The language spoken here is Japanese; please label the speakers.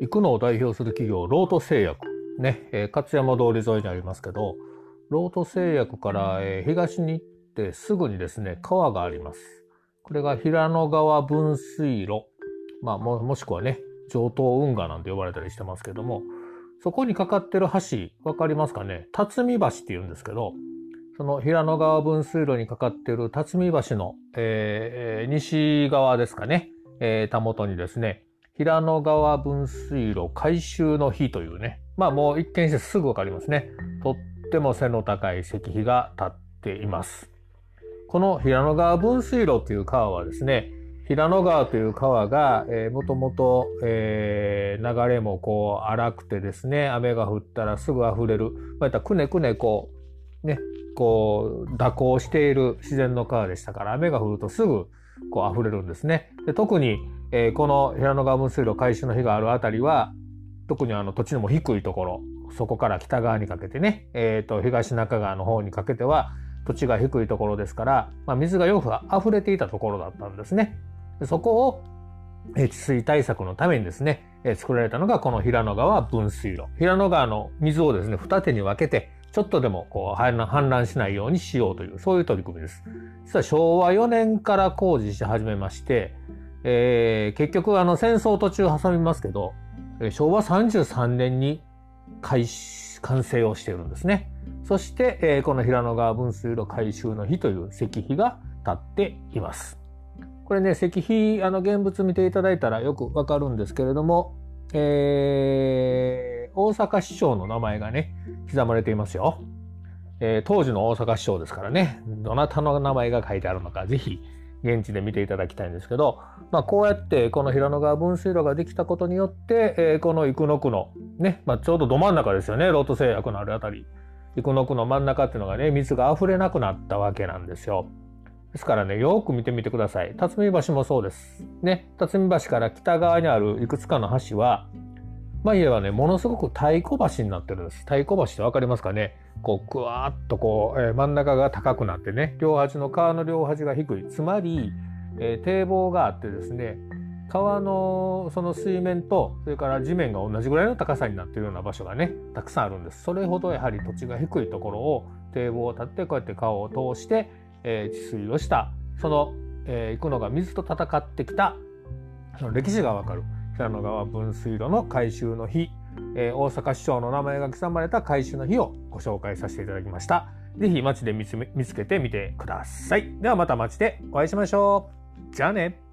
Speaker 1: 行くのを代表する企業、ロート製薬。ね、えー、勝山通り沿いにありますけど、ロート製薬から、えー、東に行ってすぐにですね、川があります。これが平野川分水路。まあ、も、しくはね、上東運河なんて呼ばれたりしてますけども、そこにかかってる橋、わかりますかね？辰巳橋って言うんですけど、その平野川分水路にかかってる辰巳橋の、えー、西側ですかね、えー、たもとにですね、平野川分水路改修の日というね、まあもう一見してすぐわかりますね。とっても背の高い石碑が立っています。この平野川分水路という川はですね、平野川という川が、えー、もともと、えー、流れもこう荒くてですね、雨が降ったらすぐ溢れる、またくねくねこう、ね、こう蛇行している自然の川でしたから、雨が降るとすぐこう溢れるんですね。で特に、えー、この平野川分水路開始の日があるあたりは、特にあの土地のも低いところ、そこから北側にかけてね、えっ、ー、と、東中川の方にかけては、土地が低いところですから、まあ、水がよく溢れていたところだったんですね。でそこを、治水対策のためにですねえ、作られたのがこの平野川分水路。平野川の水をですね、二手に分けて、ちょっとでもこう氾濫しないようにしようという、そういう取り組みです。実は昭和4年から工事し始めまして、えー、結局あの戦争途中挟みますけど、昭和33年に開完成をしているんですね。そして、えー、この平野川分水路改修の日という石碑が立っています。これね、石碑、あの現物見ていただいたらよくわかるんですけれども、えー、大阪市長の名前がね、刻まれていますよ。えー、当時の大阪市長ですからね、どなたの名前が書いてあるのか、ぜひ現地で見ていただきたいんですけど、まあ、こうやってこの平野川分水路ができたことによって、えー、この生野区のね、まあ、ちょうどど真ん中ですよねロート製薬のあるあたり生野区の真ん中っていうのがね水が溢れなくなったわけなんですよ。ですからねよく見てみてください。辰巳橋もそうです。ね辰巳橋から北側にあるいくつかの橋はまあ言えばねものすごく太鼓橋になってるんです。太鼓橋って分かりますかね？こうぐわーっとこう、えー、真ん中が高くなってね。両端の川の両端が低い。つまり、えー、堤防があってですね川のその水面とそれから地面が同じぐらいの高さになっているような場所がねたくさんあるんです。それほどやはり土地が低いところを堤防を立ってこうやって川を通して、えー、治水をしたその、えー、行くのが水と戦ってきたその歴史がわかる。平野川分水路の改修の日えー、大阪市長の名前が刻まれた改修の日をご紹介させていただきました。ぜひ街で見つけてみてください。ではまた街でお会いしましょう。じゃあね。